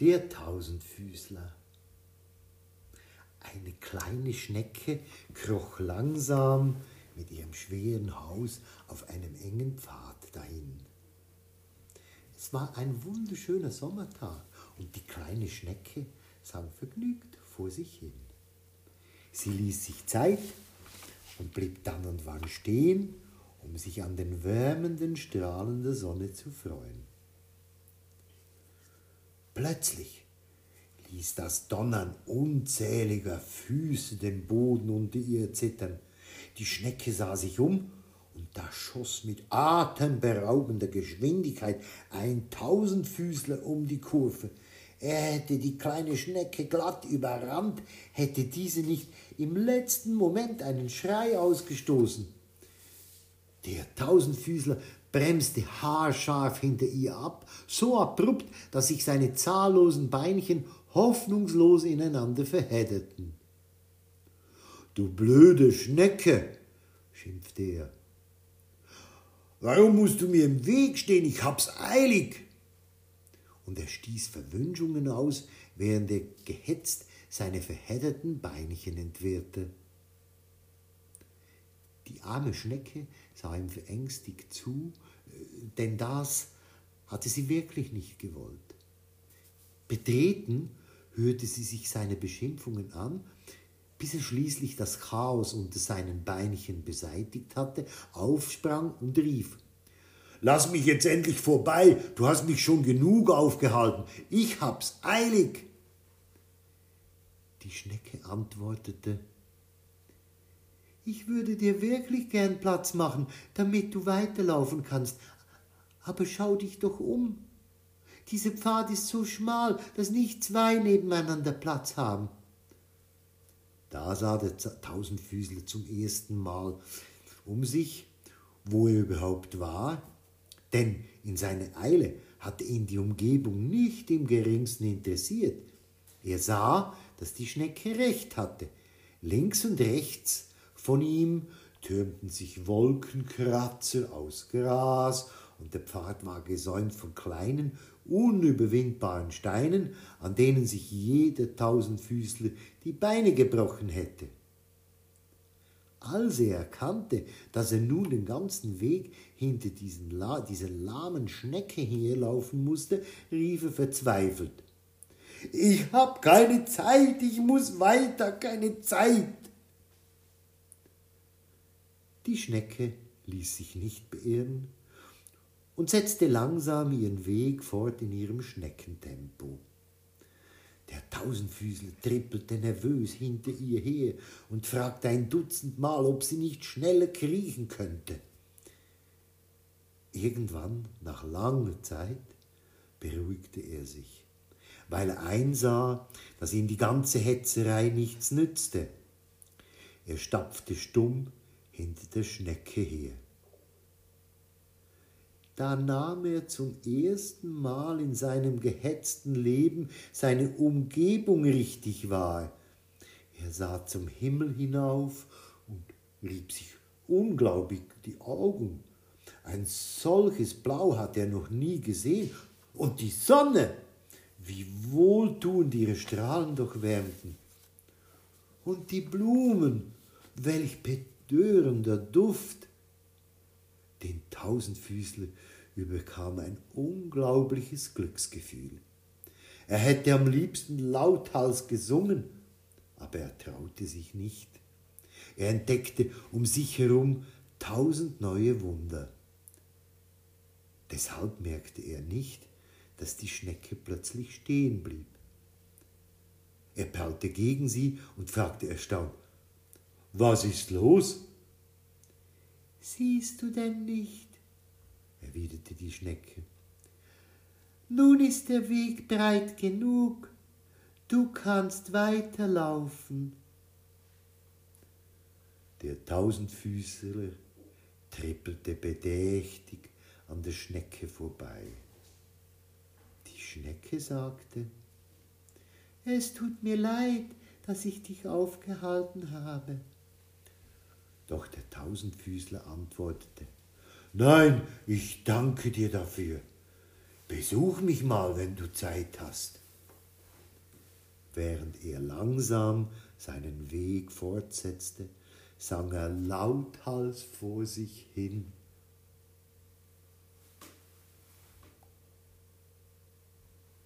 Der Tausendfüßler. Eine kleine Schnecke kroch langsam mit ihrem schweren Haus auf einem engen Pfad dahin. Es war ein wunderschöner Sommertag und die kleine Schnecke sang vergnügt vor sich hin. Sie ließ sich Zeit und blieb dann und wann stehen, um sich an den wärmenden Strahlen der Sonne zu freuen. Plötzlich ließ das Donnern unzähliger Füße den Boden unter ihr zittern. Die Schnecke sah sich um, und da schoss mit atemberaubender Geschwindigkeit ein Tausendfüßler um die Kurve. Er hätte die kleine Schnecke glatt überrannt, hätte diese nicht im letzten Moment einen Schrei ausgestoßen. Der Tausendfüßler bremste haarscharf hinter ihr ab, so abrupt, dass sich seine zahllosen Beinchen hoffnungslos ineinander verheddeten. Du blöde Schnecke, schimpfte er. Warum musst du mir im Weg stehen? Ich hab's eilig. Und er stieß Verwünschungen aus, während er gehetzt seine verhedderten Beinchen entwirrte. Die arme Schnecke sah ihm verängstigt zu, denn das hatte sie wirklich nicht gewollt. Betreten hörte sie sich seine Beschimpfungen an, bis er schließlich das Chaos unter seinen Beinchen beseitigt hatte, aufsprang und rief Lass mich jetzt endlich vorbei, du hast mich schon genug aufgehalten, ich hab's eilig. Die Schnecke antwortete Ich würde dir wirklich gern Platz machen, damit du weiterlaufen kannst, aber schau dich doch um. Dieser Pfad ist so schmal, dass nicht zwei nebeneinander Platz haben. Da sah der Tausendfüßler zum ersten Mal um sich, wo er überhaupt war, denn in seiner Eile hatte ihn die Umgebung nicht im geringsten interessiert. Er sah, dass die Schnecke recht hatte. Links und rechts von ihm türmten sich Wolkenkratzer aus Gras und der Pfad war gesäumt von kleinen, unüberwindbaren Steinen, an denen sich jeder Tausendfüßler die Beine gebrochen hätte. Als er erkannte, dass er nun den ganzen Weg hinter diesen, dieser lahmen Schnecke herlaufen musste, rief er verzweifelt. Ich hab keine Zeit, ich muss weiter, keine Zeit. Die Schnecke ließ sich nicht beirren und setzte langsam ihren Weg fort in ihrem Schneckentempo. Der Tausendfüßler trippelte nervös hinter ihr her und fragte ein Dutzend Mal, ob sie nicht schneller kriechen könnte. Irgendwann, nach langer Zeit, beruhigte er sich, weil er einsah, dass ihm die ganze Hetzerei nichts nützte. Er stapfte stumm hinter der Schnecke her. Da nahm er zum ersten Mal in seinem gehetzten Leben seine Umgebung richtig wahr. Er sah zum Himmel hinauf und rieb sich unglaublich die Augen. Ein solches Blau hat er noch nie gesehen. Und die Sonne, wie wohltuend ihre Strahlen doch wärmten. Und die Blumen, welch betörender Duft. Den Tausendfüßler überkam ein unglaubliches Glücksgefühl. Er hätte am liebsten lauthals gesungen, aber er traute sich nicht. Er entdeckte um sich herum tausend neue Wunder. Deshalb merkte er nicht, dass die Schnecke plötzlich stehen blieb. Er perlte gegen sie und fragte erstaunt, Was ist los? Siehst du denn nicht? erwiderte die Schnecke. Nun ist der Weg breit genug, du kannst weiterlaufen. Der Tausendfüßler trippelte bedächtig an der Schnecke vorbei. Die Schnecke sagte, es tut mir leid, dass ich dich aufgehalten habe. Doch der Tausendfüßler antwortete, Nein, ich danke dir dafür. Besuch mich mal, wenn du Zeit hast. Während er langsam seinen Weg fortsetzte, sang er lauthals vor sich hin.